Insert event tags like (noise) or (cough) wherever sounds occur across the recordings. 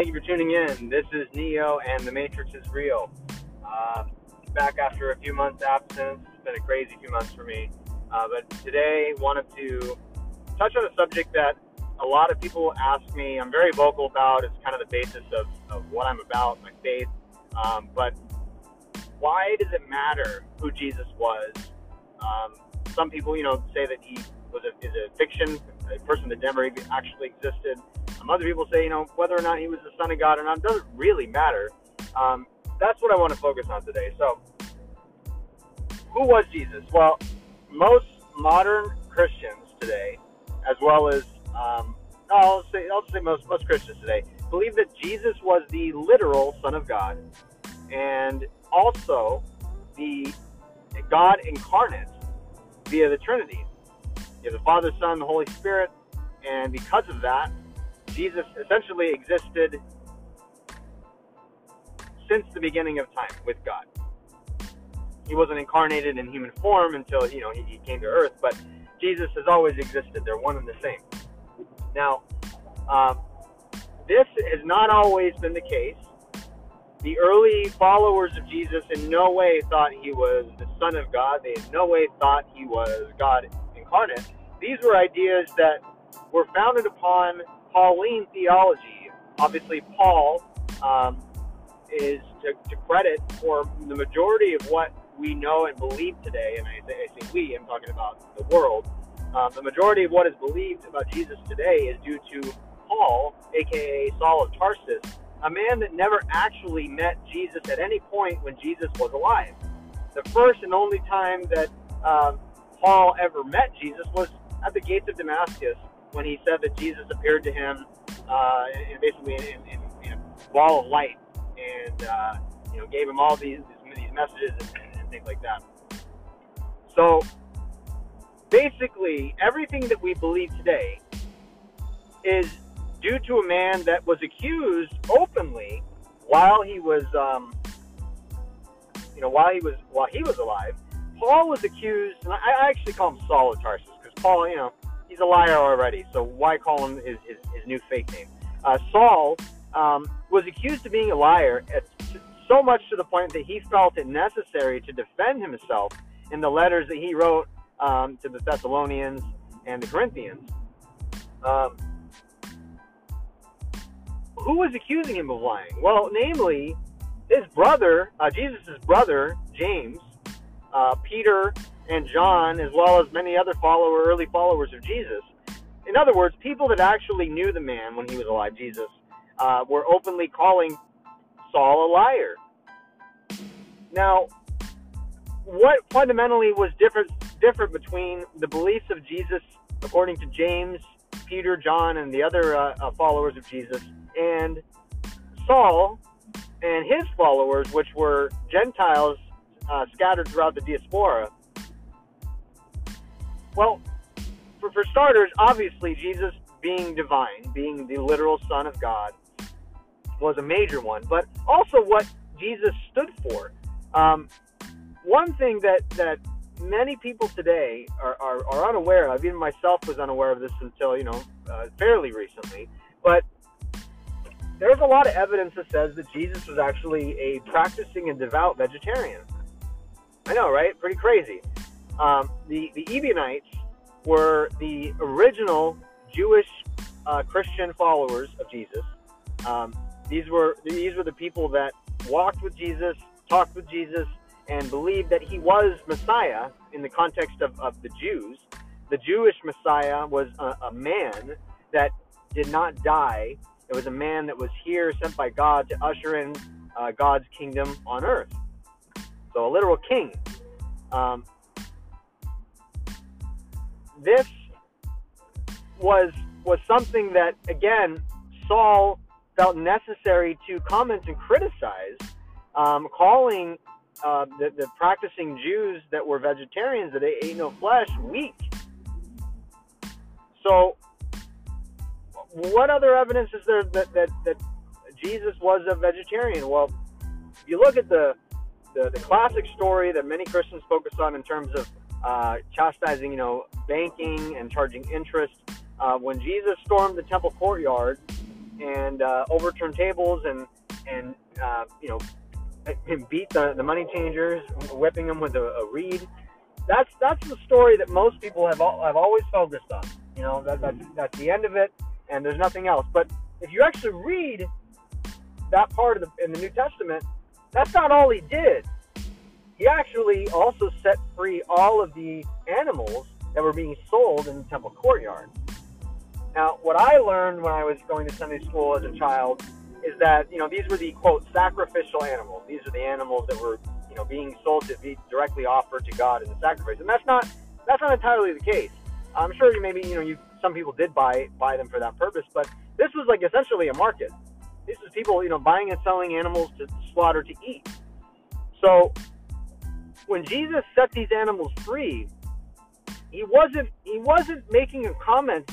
Thank you for tuning in. This is Neo, and the Matrix is real. Uh, back after a few months absence. It's been a crazy few months for me. Uh, but today, wanted to touch on a subject that a lot of people ask me. I'm very vocal about. It's kind of the basis of, of what I'm about, my faith. Um, but why does it matter who Jesus was? Um, some people, you know, say that he was a, is a fiction, a person that never actually existed. Um, other people say, you know, whether or not he was the son of God or not doesn't really matter. Um, that's what I want to focus on today. So, who was Jesus? Well, most modern Christians today, as well as um, I'll say I'll say most most Christians today, believe that Jesus was the literal Son of God, and also the God incarnate via the Trinity. You have the Father, Son, the Holy Spirit, and because of that, Jesus essentially existed since the beginning of time with God. He wasn't incarnated in human form until you know he, he came to earth, but Jesus has always existed. They're one and the same. Now, um, this has not always been the case. The early followers of Jesus in no way thought he was the Son of God. They in no way thought he was God incarnate. These were ideas that were founded upon Pauline theology. Obviously, Paul um, is to, to, credit for the majority of what we know and believe today, and I say, I say we, I'm talking about the world. Um, the majority of what is believed about Jesus today is due to Paul, aka Saul of Tarsus, a man that never actually met Jesus at any point when Jesus was alive. The first and only time that um, Paul ever met Jesus was at the gates of Damascus when he said that Jesus appeared to him uh, in, basically in, in, in, a ball of light and uh, you know gave him all these these messages and, and things like that. So basically, everything that we believe today is due to a man that was accused openly while he was, um, you know, while he was while he was alive. Paul was accused, and I, I actually call him Saul of Tarsus because Paul, you know, he's a liar already. So why call him his his, his new fake name? Uh, Saul um, was accused of being a liar, at, so much to the point that he felt it necessary to defend himself in the letters that he wrote um, to the Thessalonians and the Corinthians. Um, who was accusing him of lying? Well, namely, his brother, uh, Jesus' brother, James, uh, Peter, and John, as well as many other follower, early followers of Jesus. In other words, people that actually knew the man when he was alive, Jesus, uh, were openly calling Saul a liar. Now, what fundamentally was different different between the beliefs of Jesus, according to James, Peter, John, and the other uh, uh, followers of Jesus, and Saul and his followers, which were Gentiles uh, scattered throughout the diaspora. Well, for, for starters, obviously, Jesus being divine, being the literal Son of God, was a major one, but also what Jesus stood for. Um, one thing that, that many people today are, are, are, unaware of, even myself was unaware of this until, you know, uh, fairly recently, but there's a lot of evidence that says that Jesus was actually a practicing and devout vegetarian. I know, right? Pretty crazy. Um, the, the Ebionites were the original Jewish uh, Christian followers of Jesus. Um, these were these were the people that walked with Jesus, talked with Jesus, and believed that he was Messiah in the context of, of the Jews. The Jewish Messiah was a, a man that did not die it was a man that was here, sent by God to usher in uh, God's kingdom on earth. So a literal king. Um, this was was something that again Saul felt necessary to comment and criticize, um, calling uh, the, the practicing Jews that were vegetarians that they ate no flesh weak. So what other evidence is there that, that, that Jesus was a vegetarian? Well, if you look at the, the, the classic story that many Christians focus on in terms of uh, chastising, you know, banking and charging interest, uh, when Jesus stormed the temple courtyard and uh, overturn tables and and uh, you know and beat the, the money changers, whipping them with a, a reed. That's that's the story that most people have all, have always focused on. You know that, that that's the end of it, and there's nothing else. But if you actually read that part of the in the New Testament, that's not all he did. He actually also set free all of the animals that were being sold in the temple courtyard. Now, what I learned when I was going to Sunday school as a child is that you know these were the quote sacrificial animals. These are the animals that were you know being sold to be directly offered to God in the sacrifice, and that's not that's not entirely the case. I'm sure you maybe you know you some people did buy buy them for that purpose, but this was like essentially a market. This is people you know buying and selling animals to slaughter to eat. So when Jesus set these animals free, he wasn't he wasn't making a comment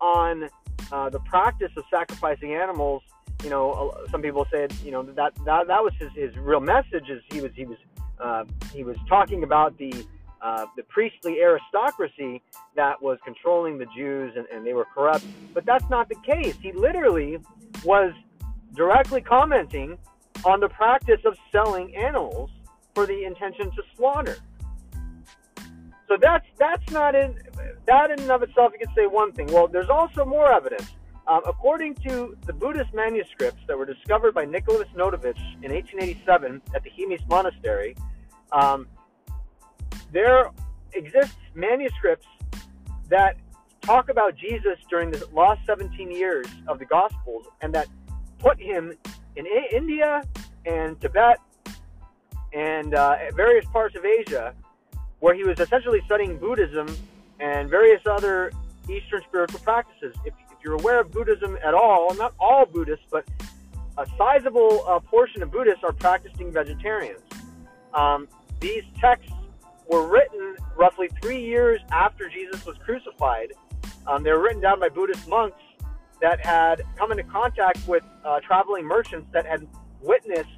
on uh, the practice of sacrificing animals you know, some people said, you know, that that, that was his, his real message. Is he was he was uh, he was talking about the uh, the priestly aristocracy that was controlling the Jews and, and they were corrupt. But that's not the case. He literally was directly commenting on the practice of selling animals for the intention to slaughter. So that's that's not in that in and of itself. You could say one thing. Well, there's also more evidence. Um, according to the Buddhist manuscripts that were discovered by Nicholas Notovitch in 1887 at the Hemis Monastery, um, there exists manuscripts that talk about Jesus during the last 17 years of the Gospels and that put him in India and Tibet and uh, various parts of Asia where he was essentially studying Buddhism and various other Eastern spiritual practices. If if you're aware of Buddhism at all, not all Buddhists, but a sizable uh, portion of Buddhists are practicing vegetarians. Um, these texts were written roughly three years after Jesus was crucified. Um, they were written down by Buddhist monks that had come into contact with uh, traveling merchants that had witnessed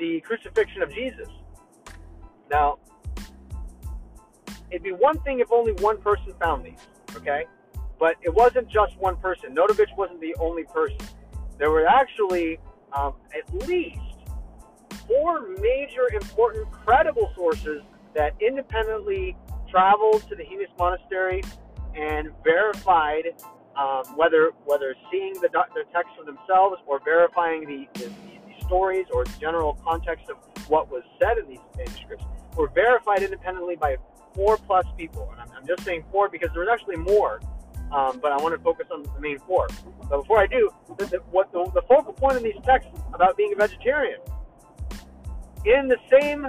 the crucifixion of Jesus. Now, it'd be one thing if only one person found these, okay? But it wasn't just one person. Notovitch wasn't the only person. There were actually um, at least four major, important, credible sources that independently traveled to the Hemis Monastery and verified um, whether whether seeing the, the text for themselves or verifying the, the, the stories or the general context of what was said in these manuscripts were verified independently by four plus people. And I'm, I'm just saying four because there was actually more um, but I want to focus on the main four. But before I do, the, the, what the, the focal point in these texts about being a vegetarian, in the same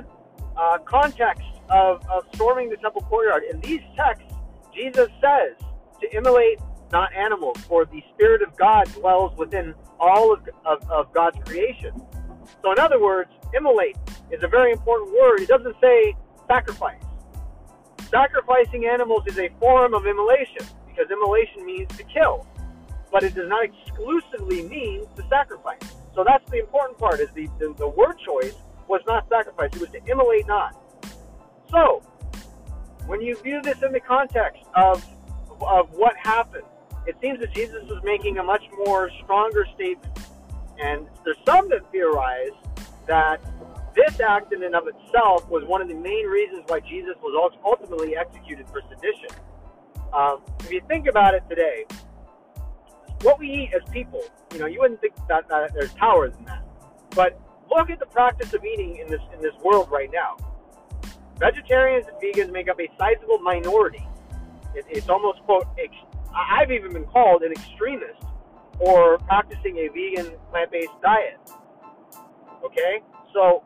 uh, context of, of storming the temple courtyard, in these texts, Jesus says to immolate not animals, for the Spirit of God dwells within all of, of, of God's creation. So, in other words, immolate is a very important word. It doesn't say sacrifice. Sacrificing animals is a form of immolation because immolation means to kill, but it does not exclusively mean to sacrifice. So that's the important part. Is the, the, the word choice was not sacrifice; it was to immolate not. So when you view this in the context of of what happened, it seems that Jesus was making a much more stronger statement. And there's some that theorize that this act in and of itself was one of the main reasons why Jesus was ultimately executed for sedition. Um, if you think about it today, what we eat as people, you know, you wouldn't think that, that there's power in that. But look at the practice of eating in this in this world right now. Vegetarians and vegans make up a sizable minority. It, it's almost quote. I've even been called an extremist for practicing a vegan plant-based diet. Okay, so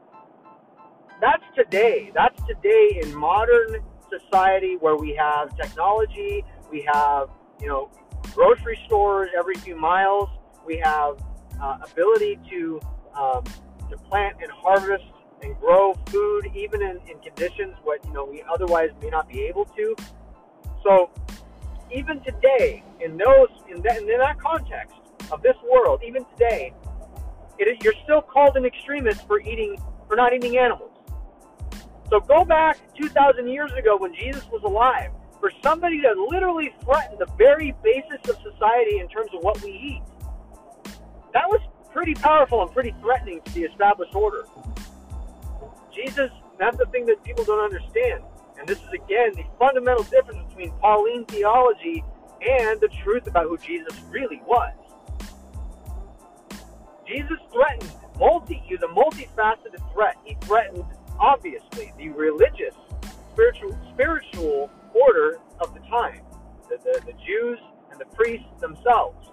that's today. That's today in modern society where we have technology, we have, you know, grocery stores every few miles, we have uh, ability to, um, to plant and harvest and grow food even in, in conditions what, you know, we otherwise may not be able to. So even today, in those, in that, in that context of this world, even today, you're still called an extremist for eating, for not eating animals. So go back 2,000 years ago when Jesus was alive. For somebody to literally threaten the very basis of society in terms of what we eat, That was pretty powerful and pretty threatening to the established order. Jesus, that's the thing that people don't understand. And this is again the fundamental difference between Pauline theology and the truth about who Jesus really was. Jesus threatened multi, he was a multifaceted threat. He threatened, obviously, the religious, spiritual, spiritual order of the time, the, the, the Jews and the priests themselves.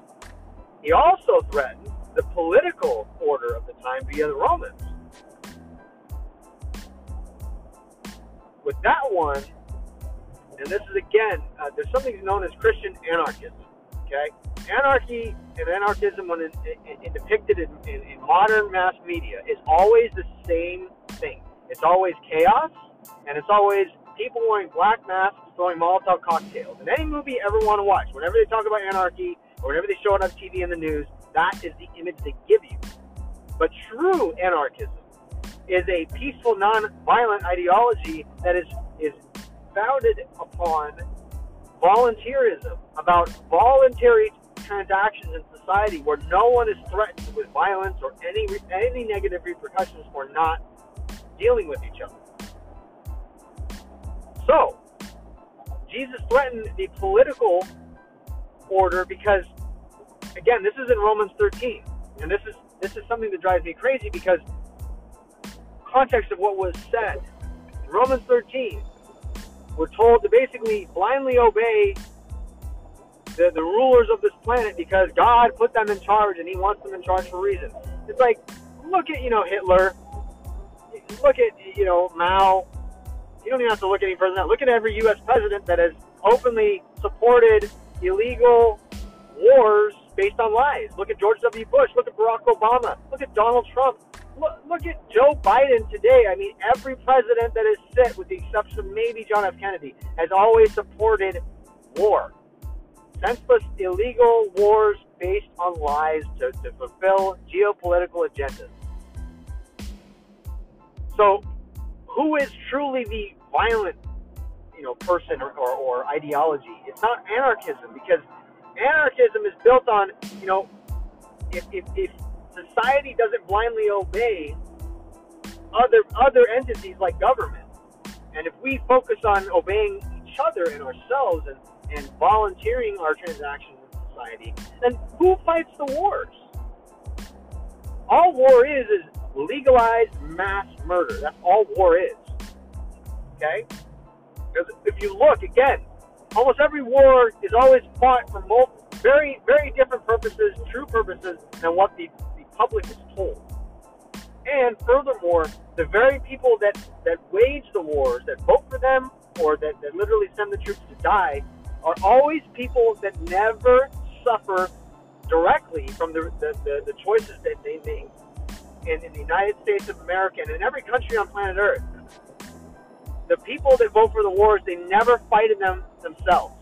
He also threatened the political order of the time via the Romans. With that one, and this is again, uh, there's something known as Christian anarchism. Okay, anarchy and anarchism, when it, it, it depicted in, in, in modern mass media, is always the same thing. It's always chaos, and it's always people wearing black masks throwing Molotov cocktails. In any movie you ever want to watch, whenever they talk about anarchy or whenever they show it on TV and the news, that is the image they give you. But true anarchism is a peaceful, non-violent ideology that is is founded upon volunteerism, about voluntary transactions in society where no one is threatened with violence or any any negative repercussions for not dealing with each other. So, Jesus threatened the political order because, again, this is in Romans 13, and this is this is something that drives me crazy because context of what was said. In Romans 13, we're told to basically blindly obey the, the rulers of this planet because God put them in charge and He wants them in charge for a reason. It's like, look at, you know, Hitler. Look at, you know, Mao. You don't even have to look any further than that. Look at every U.S. president that has openly supported illegal wars based on lies. Look at George W. Bush. Look at Barack Obama. Look at Donald Trump. Look, look at Joe Biden today. I mean, every president that has sit, with the exception of maybe John F. Kennedy, has always supported war. Senseless, illegal wars based on lies to, to fulfill geopolitical agendas. So, who is truly the violent, you know, person or, or, or ideology? It's not anarchism because anarchism is built on, you know, if, if, if society doesn't blindly obey other other entities like government, and if we focus on obeying each other and ourselves and, and volunteering our transactions in society, then who fights the wars? All war is is legalized mass murder. That's all war is. Okay? Because if you look again, almost every war is always fought for multiple, very, very different purposes, true purposes, than what the public is told. And furthermore, the very people that, that wage the wars, that vote for them, or that, that literally send the troops to die, are always people that never suffer directly from the, the, the, the choices that they make in, in the United States of America and in every country on planet Earth. The people that vote for the wars, they never fight in them themselves.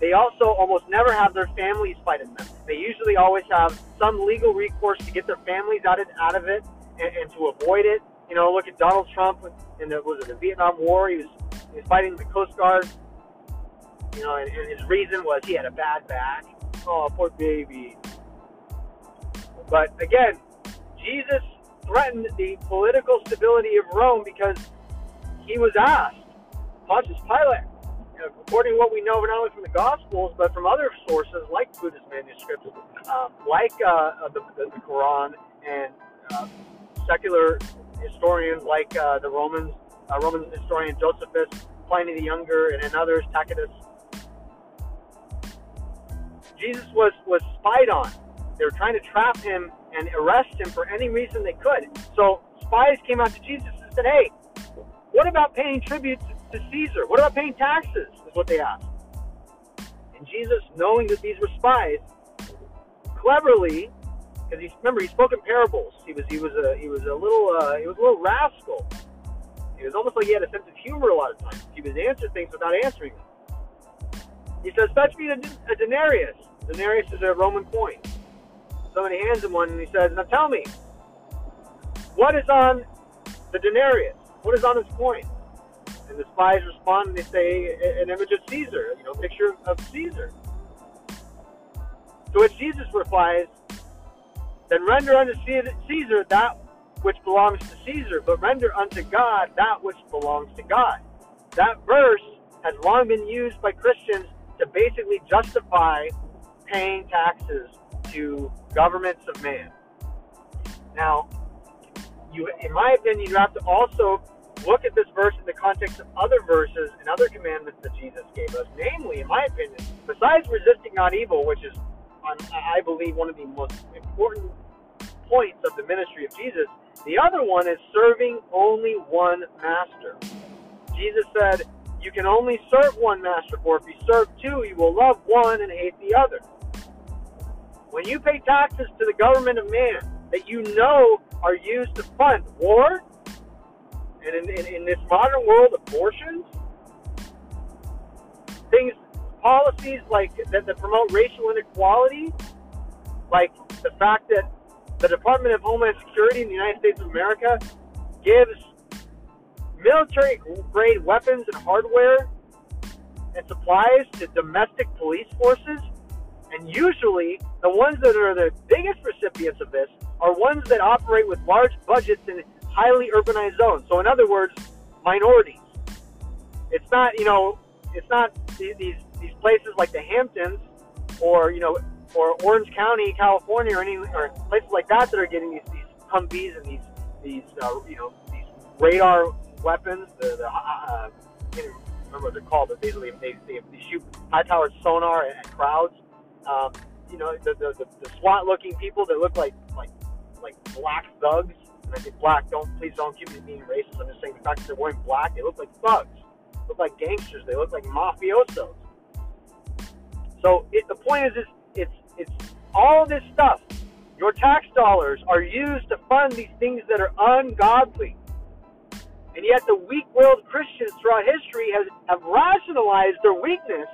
They also almost never have their families fight in them. They usually always have some legal recourse to get their families out of, out of it and, and to avoid it. You know, look at Donald Trump in the was it the Vietnam War? He was he was fighting the Coast Guard. You know, and, and his reason was he had a bad back. Oh, poor baby. But again, Jesus threatened the political stability of Rome because he was asked, Pontius Pilate, according to what we know not only from the Gospels but from other sources like Buddhist manuscripts, um, like uh, the, the, the, Quran, and uh, secular historians like uh, the Romans, uh, Roman historian Josephus, Pliny the Younger, and, and others, Tacitus. Jesus was was spied on. They were trying to trap him and arrest him for any reason they could. So spies came out to Jesus and said, "Hey, what about paying tribute to Caesar? What about paying taxes? Is what they asked. And Jesus, knowing that these were spies, cleverly, because he remember he spoke in parables. He was he was a he was a little uh, he was a little rascal. He was almost like he had a sense of humor a lot of times. He would answer things without answering them. He says, "Fetch me a, a denarius." Denarius is a Roman coin. Somebody hands him one, and he says, "Now tell me, what is on the denarius? What is on this coin?" And the spies respond and they say an image of Caesar, you know, picture of Caesar. To which Jesus replies, then render unto Caesar that which belongs to Caesar, but render unto God that which belongs to God. That verse has long been used by Christians to basically justify paying taxes to governments of man. Now, you, in my opinion, you have to also look at this verse in the context of other verses and other commandments that Jesus gave us. Namely, in my opinion, besides resisting not evil, which is, I believe, one of the most important points of the ministry of Jesus, the other one is serving only one master. Jesus said, You can only serve one master, for if you serve two, you will love one and hate the other. When you pay taxes to the government of man that you know are used to fund war, and in, in, in this modern world, abortions, things, policies like that, that promote racial inequality, like the fact that the Department of Homeland Security in the United States of America gives military grade weapons and hardware and supplies to domestic police forces. And usually, the ones that are the biggest recipients of this are ones that operate with large budgets in highly urbanized zones. So, in other words, minorities. It's not, you know, it's not these these places like the Hamptons or you know or Orange County, California, or any or places like that that are getting these these Humvees and these these uh, you know these radar weapons. The, the uh, uh, I can't remember what they're called, but basically they, they, they shoot high-powered sonar at, crowds. Um, you know the, the, the, the SWAT-looking people that look like like like black thugs. And I say black. Don't please don't keep me being racist. I'm just saying the fact that they're wearing black, they look like thugs. They look like gangsters. They look like mafiosos. So it, the point is, is it's it's all this stuff. Your tax dollars are used to fund these things that are ungodly. And yet the weak-willed Christians throughout history has, have rationalized their weakness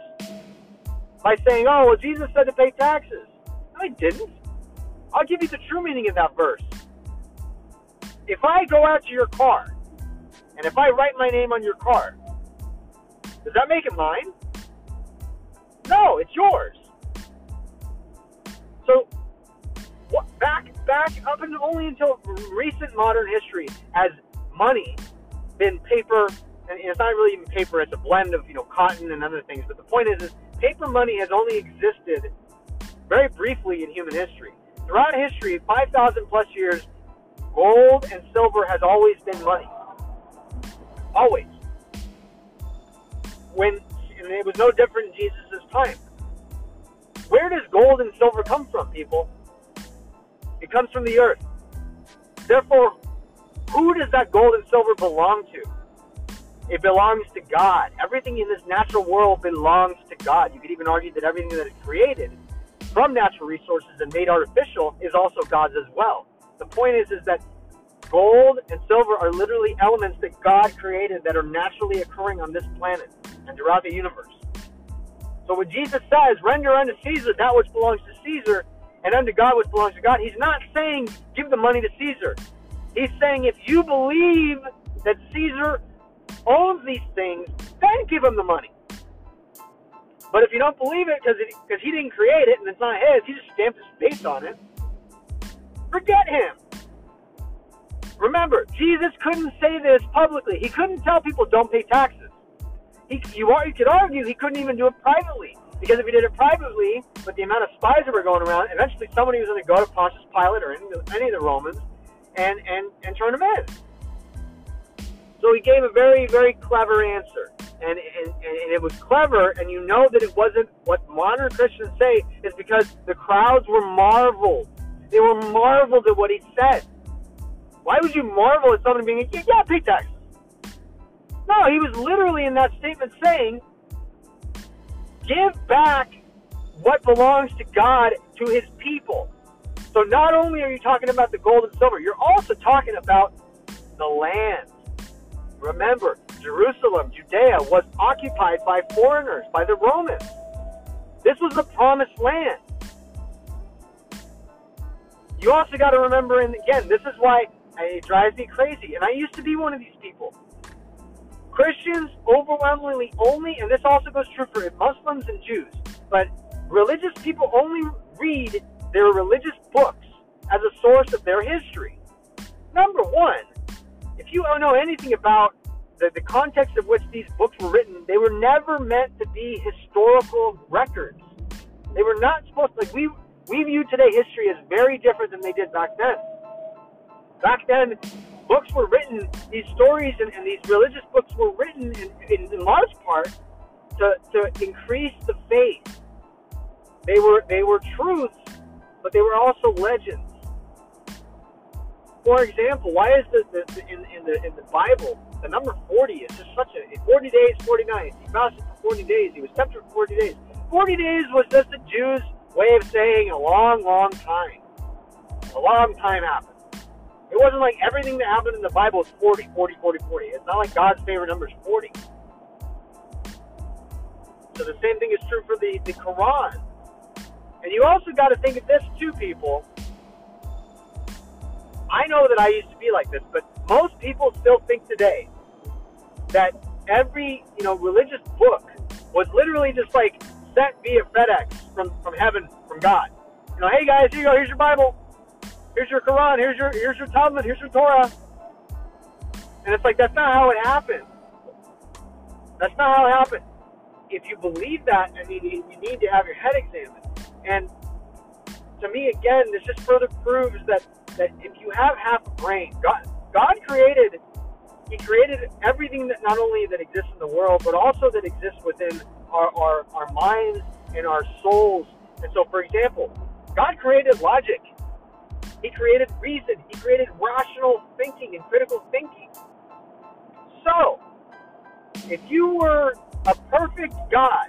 by saying, oh, well, Jesus said to pay taxes. I didn't. I'll give you the true meaning of that verse. If I go out to your car, and if I write my name on your car, does that make it mine? No, it's yours. So, what, back back up and only until recent modern history has money been paper, and it's not really even paper. It's a blend of you know cotton and other things. But the point is, is paper money has only existed very briefly in human history. Throughout history, 5,000 plus years, gold and silver has always been money. Always. When and it was no different in Jesus' time. Where does gold and silver come from, people? It comes from the earth. Therefore, who does that gold and silver belong to? It belongs to God. Everything in this natural world belongs to God. You could even argue that everything that is created from natural resources and made artificial is also God's as well. The point is, is that gold and silver are literally elements that God created that are naturally occurring on this planet and throughout the universe. So when Jesus says, render unto Caesar that which belongs to Caesar, and unto God which belongs to God, he's not saying give the money to Caesar. He's saying if you believe that Caesar owns these things, then give him the money. But if you don't believe it because because he didn't create it and it's not his, he just stamped his face on it. Forget him. Remember, Jesus couldn't say this publicly. He couldn't tell people don't pay taxes. He, you, you could argue he couldn't even do it privately. Because if he did it privately, with the amount of spies that were going around, eventually somebody was going to go to Pontius Pilate or any, any of the Romans and, and, and turn him in. So he gave a very, very clever answer. And, and, and it was clever, and you know that it wasn't what modern Christians say, is because the crowds were marveled. They were marveled at what he said. Why would you marvel at someone being yeah, pay tax? No, he was literally in that statement saying, give back what belongs to God to his people. So not only are you talking about the gold and silver, you're also talking about the land. Remember, Jerusalem, Judea, was occupied by foreigners, by the Romans. This was the promised land. You also got to remember, and again, this is why it drives me crazy. And I used to be one of these people. Christians overwhelmingly only, and this also goes true for Muslims and Jews, but religious people only read their religious books as a source of their history. Number one, if you don't know anything about the, the context of which these books were written, they were never meant to be historical records. They were not supposed to, like, we, we view today history as very different than they did back then. Back then, books were written, these stories and, and these religious books were written in, in, large part to, to increase the faith. They were, they were truths, but they were also legends. For example, why is the, the, the in, in the in the Bible the number 40 is just such a 40 days, 40 nights. He fasted for 40 days. He was tempted for 40 days. 40 days was just the Jews' way of saying a long, long time. A long time happened. It wasn't like everything that happened in the Bible is 40, 40, 40, 40. It's not like God's favorite number is 40. So the same thing is true for the, the Quran. And you also got to think of this too, people. I know that I used to be like this, but most people still think today that every you know religious book was literally just like sent via FedEx from from heaven from God. You know, hey guys, here you go. Here's your Bible. Here's your Quran. Here's your here's your Talmud. Here's your Torah. And it's like that's not how it happened. That's not how it happened. If you believe that, I mean, you, need to have your head examined. And to me, again, this just further proves that that if you have half a brain, God God created He created everything that not only that exists in the world, but also that exists within our, our, our minds and our souls. And so, for example, God created logic. He created reason. He created rational thinking and critical thinking. So, if you were a perfect God,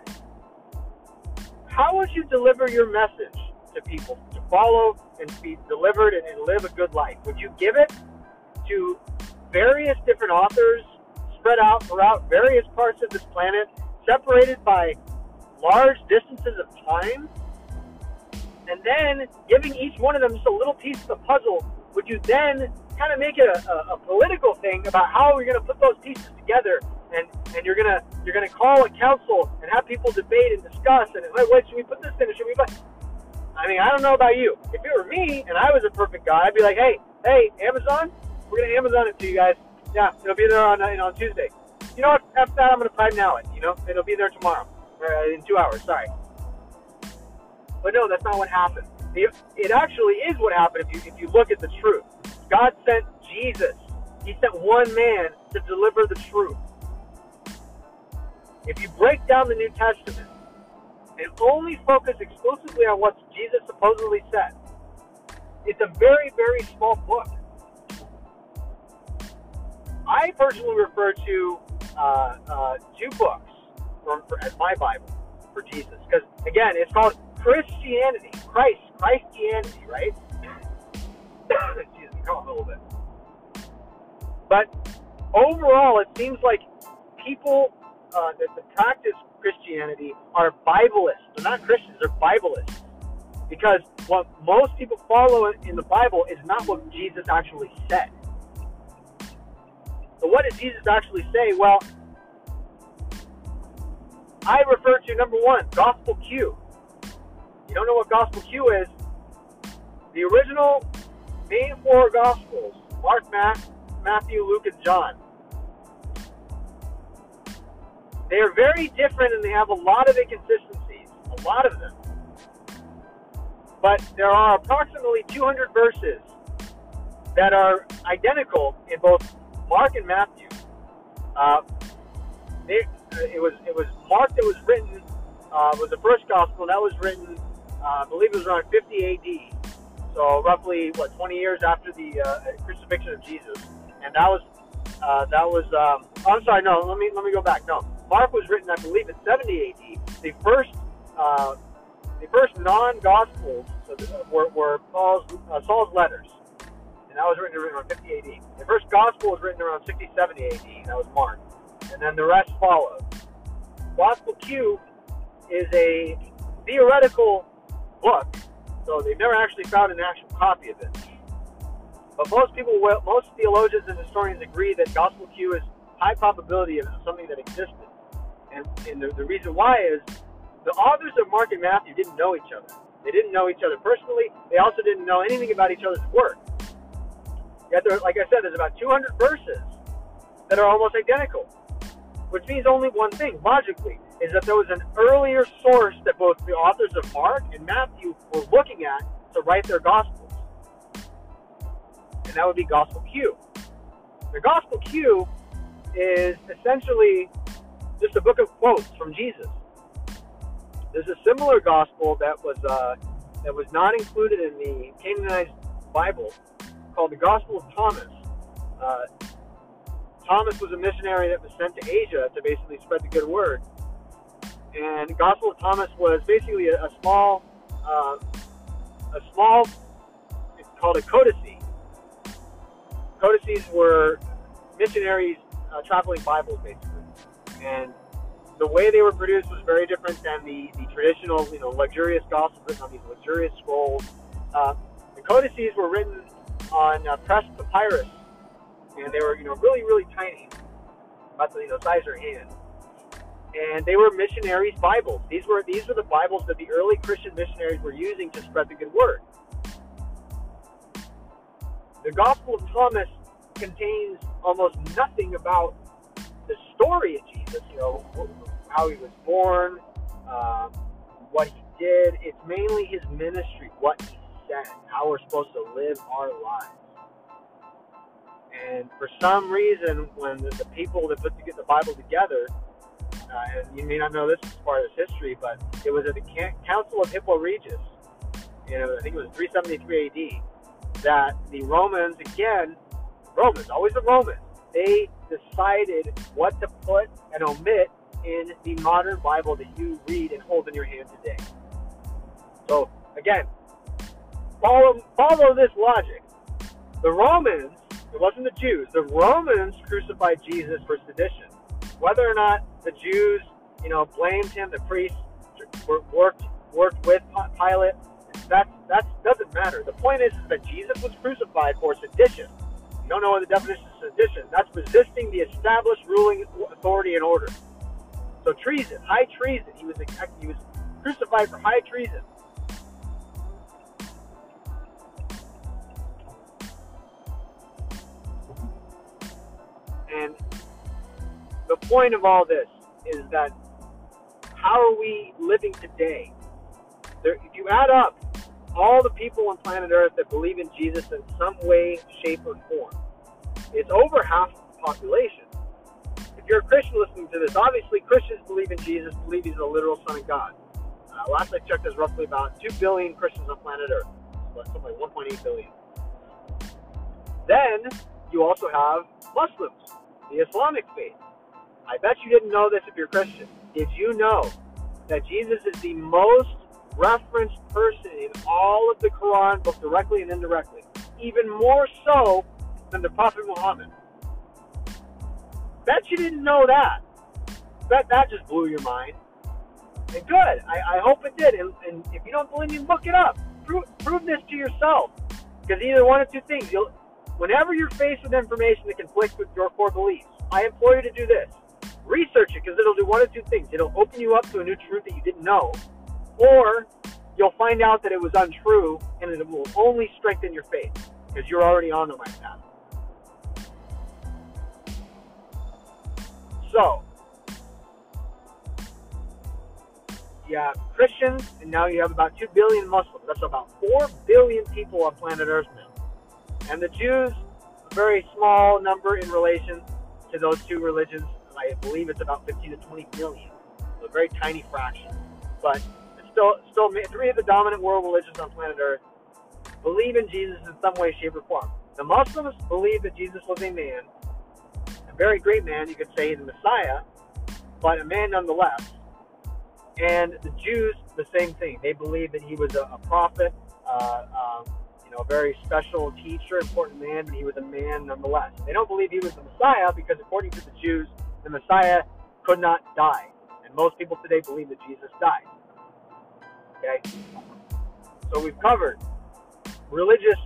how would you deliver your message to people to follow and be delivered and, and live a good life? Would you give it to various different authors spread out throughout various parts of this planet, separated by large distances of time, and then giving each one of them just a little piece of the puzzle, would you then kind of make it a, a, a political thing about how you're going to put those pieces together, and and you're gonna you're gonna call a council and have people debate and discuss, and wait, wait, should we put this in? Or Should we put? I mean, I don't know about you. If it were me and I was a perfect guy, I'd be like, hey, hey, Amazon, we're gonna Amazon it to you guys. Yeah, it'll be there on uh, you know, on Tuesday. You know what? After that, I'm gonna Prime Now it. You know, it'll be there tomorrow or uh, in two hours. Sorry. But no, that's not what happened. It, it actually is what happened if you if you look at the truth. God sent Jesus. He sent one man to deliver the truth. If you break down the New Testament and only focus exclusively on what Jesus supposedly said, it's a very, very small book. I personally refer to uh, uh, two books from, as my Bible for Jesus, because again, it's called Christianity, Christ, Christianity, right? (coughs) Me, come a little bit. But overall, it seems like people uh, that, practice Christianity are Biblists. They're not Christians; they're Biblists. Because what most people follow in the Bible is not what Jesus actually said. So what did Jesus actually say? Well, I refer to number one, Gospel Q. You don't know what Gospel Q is? The original main four Gospels Mark, Matt, Matthew, Luke, and John. They are very different and they have a lot of inconsistencies, a lot of them. But there are approximately 200 verses that are identical in both Mark and Matthew. Uh, they, it was it was Mark that was written uh, was the first gospel that was written. Uh, I believe it was around 50 A.D. So roughly what 20 years after the uh, crucifixion of Jesus, and that was uh, that was. Um, I'm sorry, no. Let me let me go back. No, Mark was written, I believe, in 70 A.D. The first uh, the first non-gospels were, were Paul's Saul's letters and that was written around 50 AD. The first gospel was written around 60, 70 AD, and that was Mark, and then the rest followed. Gospel Q is a theoretical book, so they've never actually found an actual copy of it. But most people, most theologians and historians agree that Gospel Q is high probability of something that existed. And, and the, the reason why is the authors of Mark and Matthew didn't know each other. They didn't know each other personally. They also didn't know anything about each other's work. Yet, there, like I said, there's about 200 verses that are almost identical, which means only one thing, logically, is that there was an earlier source that both the authors of Mark and Matthew were looking at to write their Gospels. And that would be Gospel Q. The Gospel Q is essentially just a book of quotes from Jesus. There's a similar gospel that was uh, that was not included in the Canaanite Bible called the Gospel of Thomas. Uh, Thomas was a missionary that was sent to Asia to basically spread the good word. And Gospel of Thomas was basically a, a small, uh, a small, it's called a codice. Codices were missionaries uh, traveling Bibles, basically. And the way they were produced was very different than the, the traditional, you know, luxurious gospels written on these luxurious scrolls. Uh, the codices were written on uh, pressed papyrus, and they were, you know, really, really tiny, about the you know size of your hand. And they were missionaries' Bibles. These were these were the Bibles that the early Christian missionaries were using to spread the good word. The Gospel of Thomas contains almost nothing about the story of Jesus. You know, how he was born, um, what he did. It's mainly his ministry, what he said, how we're supposed to live our lives. And for some reason, when the, the people that put the, the Bible together, uh, and you may not know this as part of this history, but it was at the Council of Hippo Regius, you know, I think it was 373 AD, that the Romans, again, Romans, always the Romans, they decided what to put and omit in the modern Bible that you read and hold in your hand today. So, again, follow, follow this logic. The Romans, it wasn't the Jews, the Romans crucified Jesus for sedition. Whether or not the Jews, you know, blamed him, the priests worked worked with Pilate, that that doesn't matter. The point is, is that Jesus was crucified for sedition. You don't know what the definition of sedition. That's resisting the established ruling authority and order. So treason, high treason. He was he was crucified for high treason. And the point of all this is that how are we living today? There, if you add up all the people on planet Earth that believe in Jesus in some way, shape, or form, it's over half the population if you're a Christian listening to this, obviously Christians believe in Jesus, believe he's the literal Son of God. Uh, last I checked, there's roughly about 2 billion Christians on planet Earth. that's something like 1.8 billion. Then you also have Muslims, the Islamic faith. I bet you didn't know this if you're Christian. Did you know that Jesus is the most referenced person in all of the Quran, both directly and indirectly? Even more so than the Prophet Muhammad. Bet you didn't know that. Bet that just blew your mind. And good. I, I hope it did. And, and if you don't believe me, look it up. Prove, prove this to yourself. Because either one of two things. You'll, whenever you're faced with information that conflicts with your core beliefs, I implore you to do this. Research it because it'll do one of two things. It'll open you up to a new truth that you didn't know, or you'll find out that it was untrue and it will only strengthen your faith because you're already on the right path. So, have Christians, and now you have about 2 billion Muslims. That's about 4 billion people on planet Earth now. And the Jews, a very small number in relation to those two religions. I believe it's about 15 to 20 million. So a very tiny fraction. But it's still, still three of the dominant world religions on planet Earth believe in Jesus in some way, shape, or form. The Muslims believe that Jesus was a man a very great man, you could say the Messiah, but a man nonetheless. And the Jews, the same thing. They believe that he was a, a prophet, uh, you know, a very special teacher, important man, but he was a man nonetheless. They don't believe he was the Messiah because, according to the Jews, the Messiah could not die. And most people today believe that Jesus died. Okay? So we've covered religious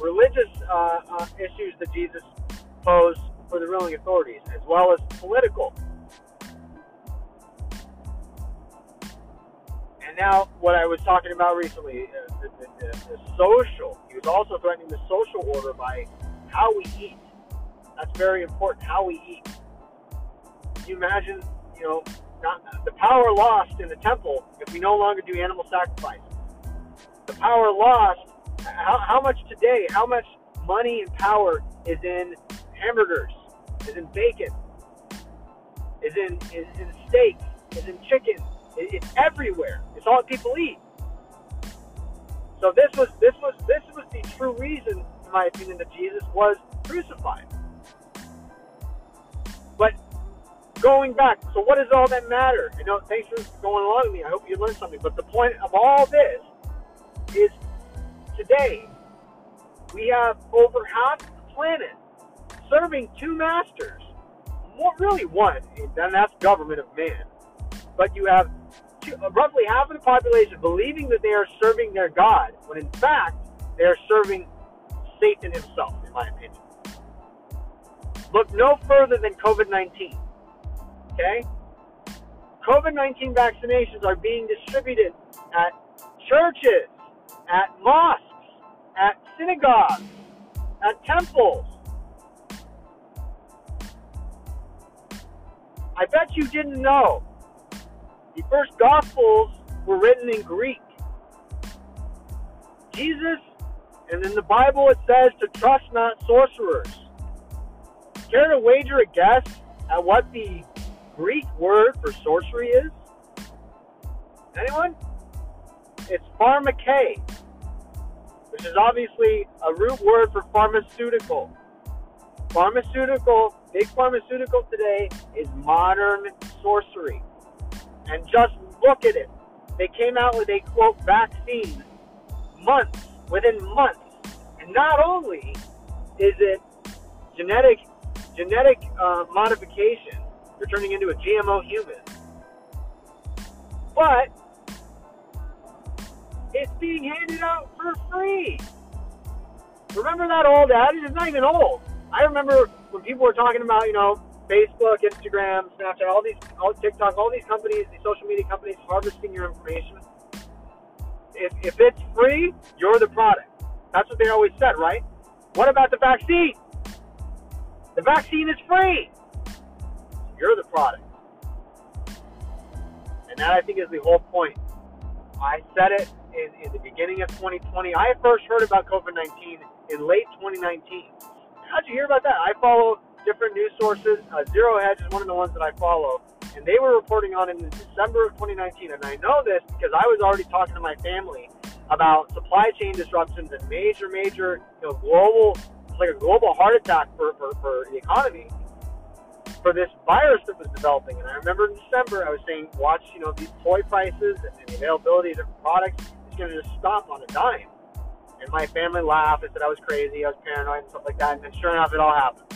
religious uh, uh, issues that Jesus posed for the ruling authorities, as well as political. Now, what I was talking about recently, uh, the, the, the, social, he was also threatening the social order by how we eat. That's very important, how we eat. Can you imagine, you know, not, the power lost in the temple if we no longer do animal sacrifice? The power lost, how, how much today, how much money and power is in hamburgers, is in bacon, is in, is in steak, is in chicken, it's everywhere. All people eat. So this was this was this was the true reason, in my opinion, that Jesus was crucified. But going back, so what does all that matter? You know, thanks for going along with me. I hope you learned something. But the point of all this is today we have over half the planet serving two masters. More, really one, and that's government of man. But you have roughly half of the population believing that they are serving their God, when in fact they are serving Satan himself, in my opinion. Look no further than COVID 19. Okay? COVID 19 vaccinations are being distributed at churches, at mosques, at synagogues, at temples. I bet you didn't know the first Gospels were written in Greek. Jesus, and in the Bible it says to trust not sorcerers. Care to wager a guess at what the Greek word for sorcery is? Anyone? It's pharmakeia, which is obviously a root word for pharmaceutical. Pharmaceutical, big pharmaceutical today is modern sorcery. And just look at it. They came out with a quote vaccine months, within months. And not only is it genetic genetic uh, modification, they're turning into a GMO human, but it's being handed out for free. Remember that old adage? It's not even old. I remember when people were talking about, you know, Facebook, Instagram, Snapchat, all these, all TikTok, all these companies, these social media companies harvesting your information. If, if it's free, you're the product. That's what they always said, right? What about the vaccine? The vaccine is free. You're the product. And that, I think, is the whole point. I said it in, in the beginning of 2020. I first heard about COVID 19 in late 2019. How'd you hear about that? I follow different news sources. Uh, Zero Hedge is one of the ones that I follow, and they were reporting on it in December of 2019. And I know this because I was already talking to my family about supply chain disruptions and major, major, you know, global, like a global heart attack for, for, for the economy for this virus that was developing. And I remember in December, I was saying, watch, you know, these toy prices and, and the availability of different products is going to just stop on a dime. And my family laughed and said I was crazy, I was paranoid and stuff like that. And then sure enough, it all happened.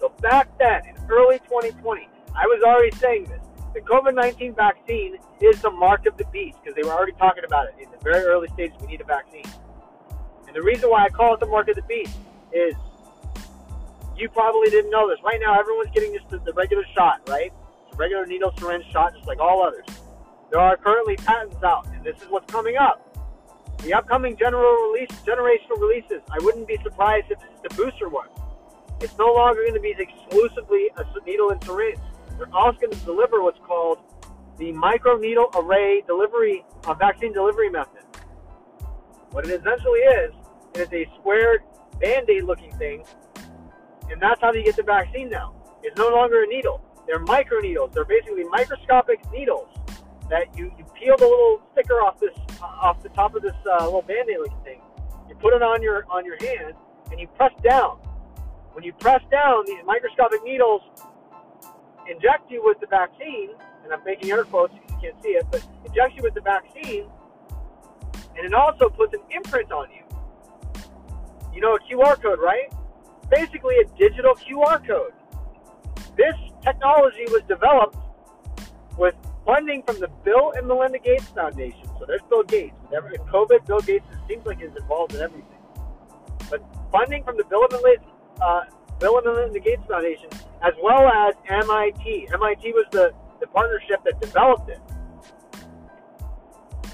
So back then, in early 2020, I was already saying this. The COVID 19 vaccine is the mark of the beast because they were already talking about it in the very early stages. We need a vaccine. And the reason why I call it the mark of the beast is you probably didn't know this. Right now, everyone's getting just the, the regular shot, right? It's a regular needle syringe shot, just like all others. There are currently patents out, and this is what's coming up. The upcoming general release, generational releases, I wouldn't be surprised if it's the booster one. It's no longer going to be exclusively a needle and syringe. They're also going to deliver what's called the micro needle array delivery uh, vaccine delivery method. What it essentially is, is a squared band-aid looking thing, and that's how you get the vaccine now. It's no longer a needle. They're micro needles. They're basically microscopic needles that you, you peel the little sticker off this uh, off the top of this uh, little band-aid looking thing. You put it on your on your hand and you press down when you press down, these microscopic needles inject you with the vaccine, and I'm making air quotes, you can't see it, but inject you with the vaccine, and it also puts an imprint on you. You know a QR code, right? Basically, a digital QR code. This technology was developed with funding from the Bill and Melinda Gates Foundation. So there's Bill Gates. With COVID, Bill Gates seems like is involved in everything. But funding from the Bill and Melinda uh, Bill and Melinda Gates Foundation, as well as MIT. MIT was the, the partnership that developed it.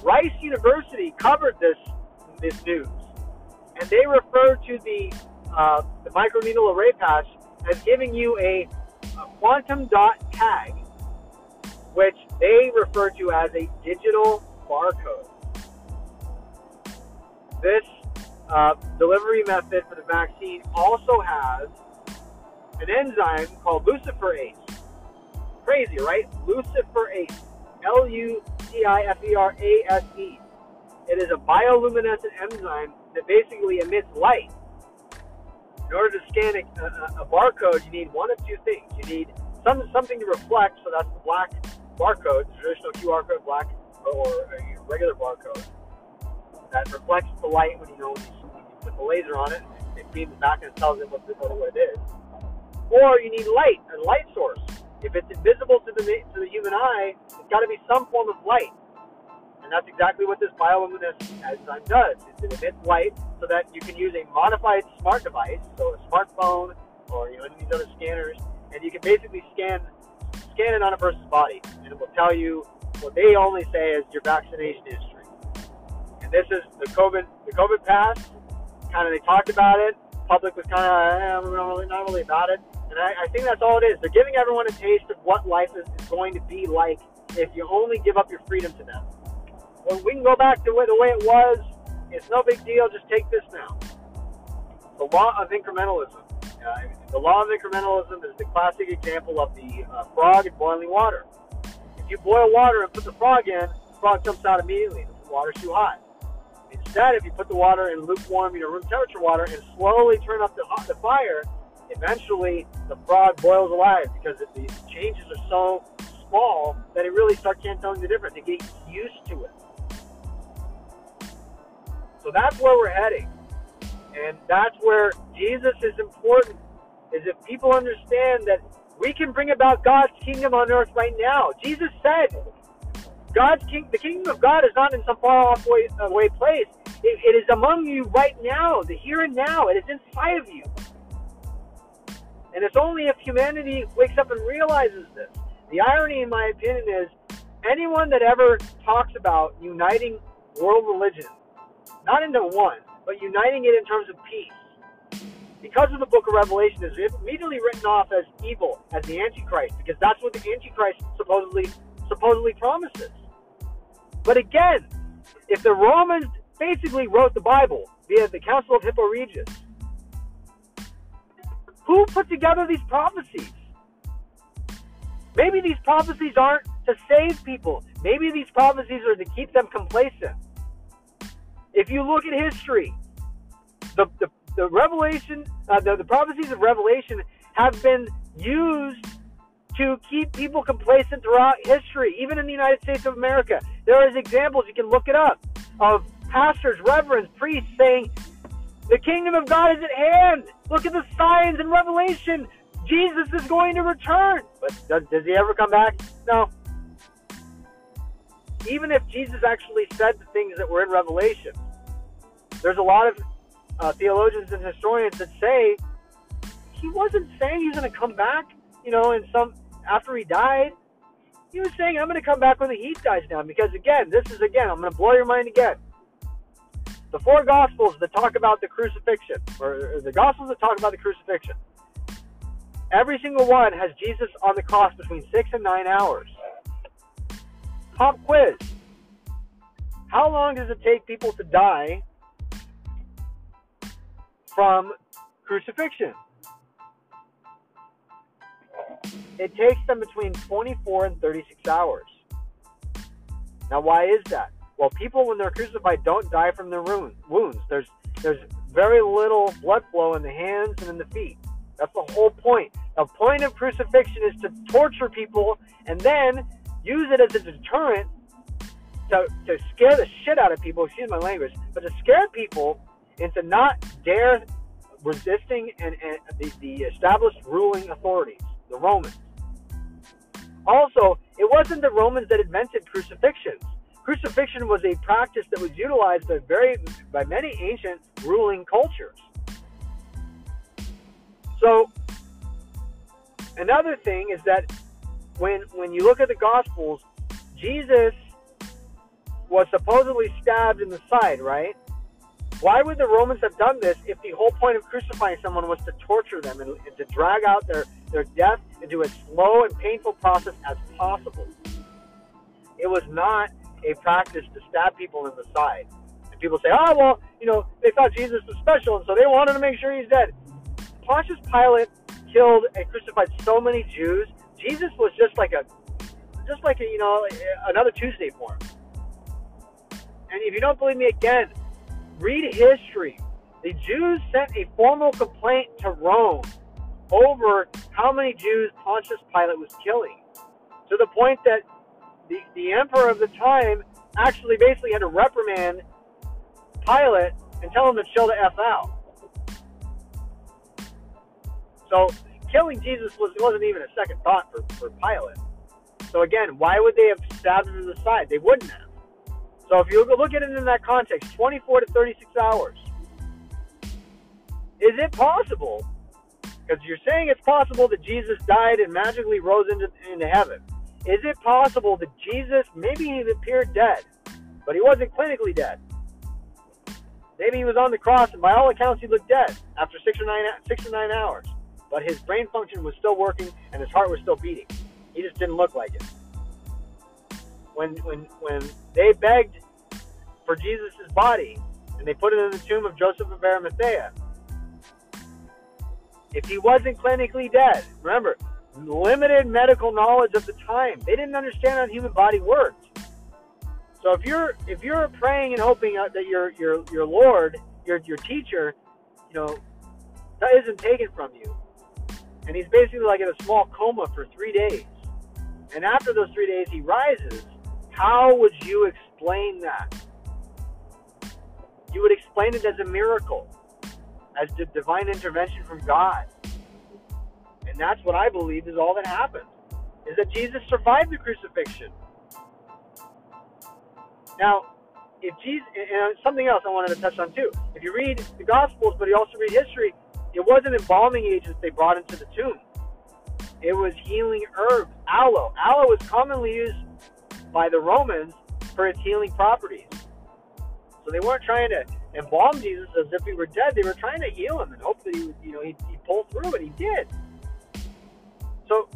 Rice University covered this this news, and they refer to the uh, the microneedle array patch as giving you a, a quantum dot tag, which they refer to as a digital barcode. This uh, delivery method for the vaccine also has an enzyme called luciferase. Crazy, right? Luciferase. L U C I F E R A S E. It is a bioluminescent enzyme that basically emits light. In order to scan a, a, a barcode, you need one of two things. You need some, something to reflect, so that's the black barcode, traditional QR code, black or a regular barcode that reflects the light when you know when you, put the laser on it. It beams back and tells it what, what it is. Or you need light, a light source. If it's invisible to the to the human eye, it's got to be some form of light. And that's exactly what this bioluminescent enzyme does. It emits light so that you can use a modified smart device, so a smartphone or you know any of these other scanners, and you can basically scan scan it on a person's body, and it will tell you what they only say is your vaccination history And this is the COVID the COVID pass. Kind of they talked about it. Public was kind of eh, not really not really about it, and I, I think that's all it is. They're giving everyone a taste of what life is, going to be like if you only give up your freedom to them. Well, we can go back to the way it was. It's no big deal. Just take this now. The law of incrementalism. Uh, the law of incrementalism is the classic example of the uh, frog in boiling water. If you boil water and put the frog in, the frog jumps out immediately. The water's too hot. Instead, if you put the water in lukewarm, you know, room temperature water and slowly turn up the, the fire, eventually the frog boils alive because it, the changes are so small that it really starts can't telling the difference. It gets used to it. So that's where we're heading. And that's where Jesus is important, is if people understand that we can bring about God's kingdom on earth right now. Jesus said, God's king, the kingdom of God is not in some far off way, uh, away place. It, it is among you right now, the here and now. It is inside of you. And it's only if humanity wakes up and realizes this. The irony, in my opinion, is anyone that ever talks about uniting world religion, not into one, but uniting it in terms of peace, because of the book of Revelation, is immediately written off as evil, as the Antichrist, because that's what the Antichrist supposedly supposedly promises. But again, if the Romans basically wrote the Bible via the Council of Hippo Regius, who put together these prophecies? Maybe these prophecies aren't to save people. Maybe these prophecies are to keep them complacent. If you look at history, the, the, the revelation, uh, the, the prophecies of Revelation have been used to keep people complacent throughout history, even in the United States of America. There is examples, you can look it up, of pastors, reverends, priests saying, the kingdom of God is at hand. Look at the signs in Revelation. Jesus is going to return. But does, does he ever come back? No. Even if Jesus actually said the things that were in Revelation, there's a lot of uh, theologians and historians that say he wasn't saying he's going to come back, you know, in some after he died, he was saying, I'm going to come back when the heat dies down. Because again, this is again, I'm going to blow your mind again. The four Gospels that talk about the crucifixion, or the Gospels that talk about the crucifixion, every single one has Jesus on the cross between six and nine hours. Pop quiz. How long does it take people to die from crucifixion? It takes them between 24 and 36 hours. Now, why is that? Well, people when they're crucified don't die from their wounds. There's there's very little blood flow in the hands and in the feet. That's the whole point. The point of crucifixion is to torture people and then use it as a deterrent to, to scare the shit out of people, excuse my language, but to scare people into not dare resisting and, and the, the established ruling authorities, the Romans. Also, it wasn't the Romans that invented crucifixions. Crucifixion was a practice that was utilized by very by many ancient ruling cultures. So another thing is that when when you look at the gospels, Jesus was supposedly stabbed in the side, right? Why would the Romans have done this if the whole point of crucifying someone was to torture them and, and to drag out their, their death into a slow and painful process as possible? It was not a practice to stab people in the side. And people say, oh, well, you know, they thought Jesus was special, and so they wanted to make sure he's dead. Pontius Pilate killed and crucified so many Jews. Jesus was just like a, just like a, you know, another Tuesday for him. And if you don't believe me again, read history. The Jews sent a formal complaint to Rome over how many Jews Pontius Pilate was killing, to the point that the, the emperor of the time actually basically had to reprimand Pilate and tell him to chill the F out. So killing Jesus was, wasn't even a second thought for, for Pilate. So again, why would they have stabbed him in the side? They wouldn't have. So if you look at it in that context, 24 to 36 hours. Is it possible? Because you're saying it's possible that Jesus died and magically rose into, into heaven. Is it possible that Jesus, maybe he appeared dead, but he wasn't clinically dead? Maybe he was on the cross, and by all accounts, he looked dead after six or nine six or nine hours. But his brain function was still working, and his heart was still beating. He just didn't look like it. When when when they begged for Jesus' body, and they put it in the tomb of Joseph of Arimathea, if he wasn't clinically dead, remember, limited medical knowledge of the time. They didn't understand how the human body worked. So if you're if you're praying and hoping that your your your Lord, your your teacher, you know, that isn't taken from you, and he's basically like in a small coma for three days, and after those three days he rises, how would you explain that? You would explain it as a miracle, as the divine intervention from God. And that's what I believe is all that happened, is that Jesus survived the crucifixion. Now, if Jesus, and something else I wanted to touch on too. If you read the Gospels, but you also read history, it wasn't embalming agents they brought into the tomb. It was healing herbs, aloe. Aloe was commonly used by the Romans for its healing properties. So they weren't trying to embalm Jesus as if he were dead. They were trying to heal him and hope that he would, you know, he'd, he'd pull through, and he did. So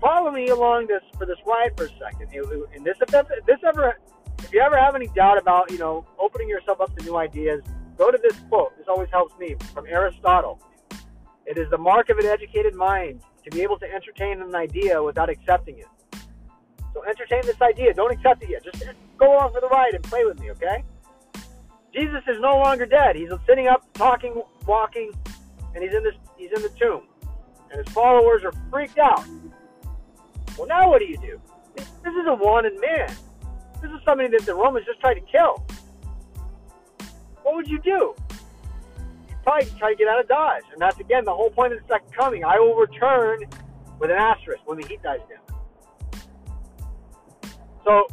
follow me along this for this ride for a second. And this, if this ever, if you ever have any doubt about, you know, opening yourself up to new ideas, go to this quote. This always helps me from Aristotle. It is the mark of an educated mind to be able to entertain an idea without accepting it. So entertain this idea. Don't accept it yet. Just go along for the ride and play with me, okay? Jesus is no longer dead. He's sitting up, talking, walking, and he's in this. He's in the tomb and his followers are freaked out. Well, now what do you do? This is a wanted man. This is somebody that the Romans just tried to kill. What would you do? You'd probably try to get out of Dodge. And that's, again, the whole point of the second coming. I will return with an asterisk when the heat dies down. So,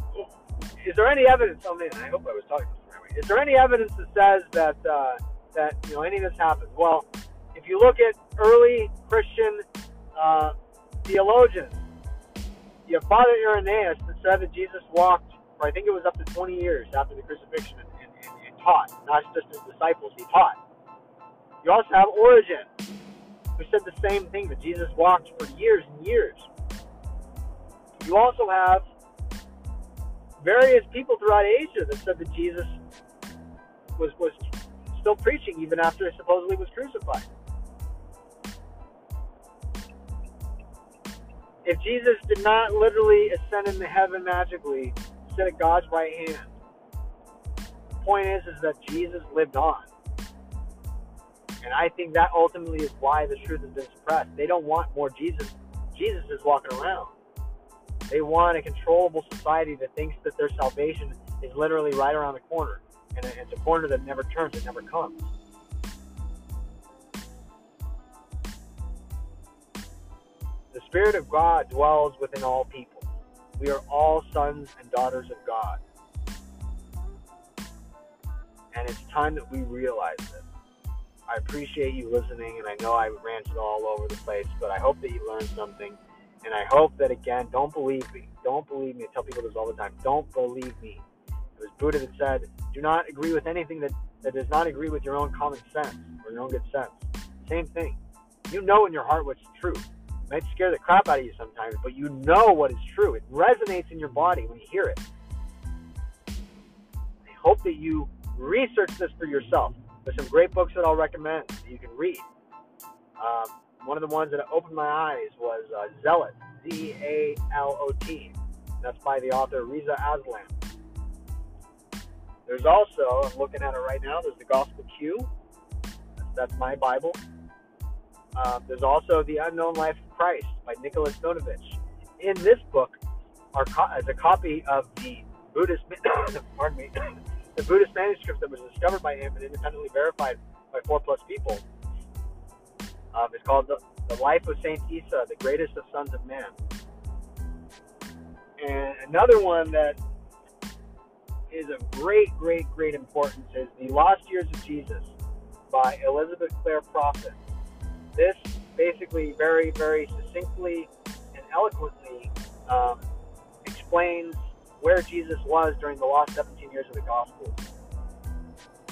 is there any evidence? Oh man, I hope I was talking. Is there any evidence that says that uh, that you know any of this happened? Well, if you look at early Christian uh, theologians, you have Father Irenaeus that said that Jesus walked, for I think it was up to 20 years after the crucifixion and, and, and, and taught, not just his disciples, he taught. You also have Origen, who said the same thing, that Jesus walked for years and years. You also have various people throughout Asia that said that Jesus was, was still preaching even after he supposedly was crucified. if Jesus did not literally ascend into heaven magically, sit at God's right hand, the point is, is that Jesus lived on. And I think that ultimately is why the truth has been suppressed. They don't want more Jesus. Jesus is walking around. They want a controllable society that thinks that their salvation is literally right around the corner. And it's a corner that never turns, it never comes. The Spirit of God dwells within all people. We are all sons and daughters of God. And it's time that we realize this. I appreciate you listening, and I know I ranted all over the place, but I hope that you learned something. And I hope that, again, don't believe me. Don't believe me. I tell people this all the time. Don't believe me. It was Buddha that said, do not agree with anything that, that does not agree with your own common sense or your own good sense. Same thing. You know in your heart what's true. It might scare the crap out of you sometimes, but you know what is true. It resonates in your body when you hear it. I hope that you research this for yourself. There's some great books that I'll recommend that you can read. Um, one of the ones that opened my eyes was uh, Zealot, Z A L O T. That's by the author Reza Aslan. There's also, I'm looking at it right now, there's the Gospel Q. That's, my Bible. Um, there's also The Unknown Life of Christ by Nicholas Notovitch. In this book, are co- as a copy of the Buddhist, (coughs) pardon me, (coughs) the Buddhist manuscript that was discovered by him and independently verified by four plus people. Um, it's called the, the Life of Saint Isa, the greatest of sons of man. And another one that is of great, great, great importance is The Lost Years of Jesus by Elizabeth Clare Prophet. This basically very, very succinctly and eloquently um, explains where Jesus was during the last 17 years of the Gospels.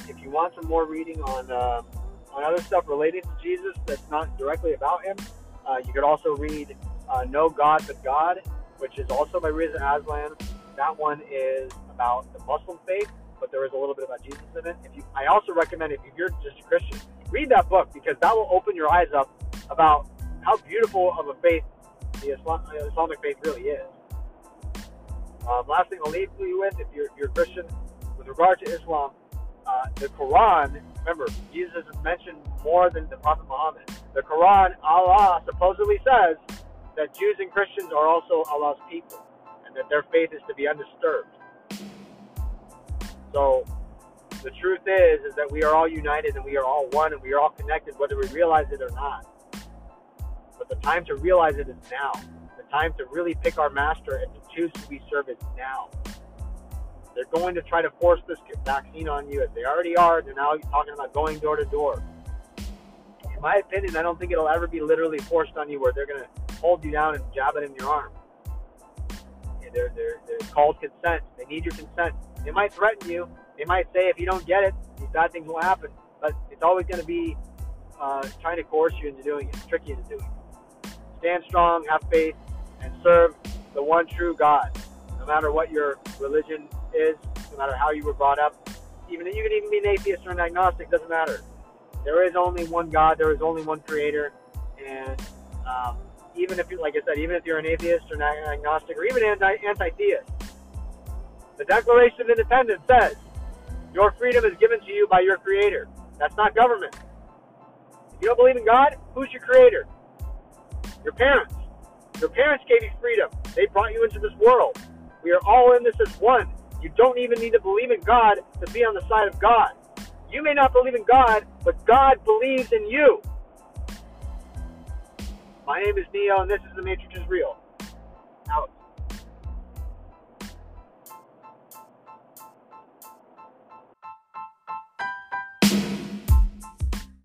If you want some more reading on uh, on other stuff related to Jesus that's not directly about him, uh, you could also read uh, No God But God, which is also by Reza Aslan. That one is about the Muslim faith, but there is a little bit about Jesus in it. You, I also recommend if you're just a Christian, read that book because that will open your eyes up about how beautiful of a faith the Islam, Islamic faith really is. Um, last thing I'll leave you with, if you're, if you're a Christian, with regard to Islam, uh, the Quran, remember, Jesus is mentioned more than the Prophet Muhammad. The Quran, Allah supposedly says that Jews and Christians are also Allah's people and that their faith is to be undisturbed. So the truth is, is that we are all united and we are all one and we are all connected, whether we realize it or not. But the time to realize it is now. The time to really pick our master and to choose who we serve is now. They're going to try to force this vaccine on you, as they already are. They're now talking about going door to door. In my opinion, I don't think it'll ever be literally forced on you, where they're going to hold you down and jab it in your arm. They're, they're, they're called consent. They need your consent. They might threaten you. They might say if you don't get it, these bad things will happen. But it's always going to be uh, trying to coerce you into doing it, trick you into doing it. Stand strong, have faith, and serve the one true God. No matter what your religion is, no matter how you were brought up, even you can even be an atheist or an agnostic, doesn't matter. There is only one God. There is only one Creator, and um, even if you, like I said, even if you're an atheist or an agnostic or even anti- anti-theist, the Declaration of Independence says your freedom is given to you by your Creator. That's not government. If you don't believe in God, who's your Creator? Your parents. Your parents gave you freedom. They brought you into this world. We are all in this as one. You don't even need to believe in God to be on the side of God. You may not believe in God, but God believes in you. My name is Neo, and this is The Matrix is Real. Out.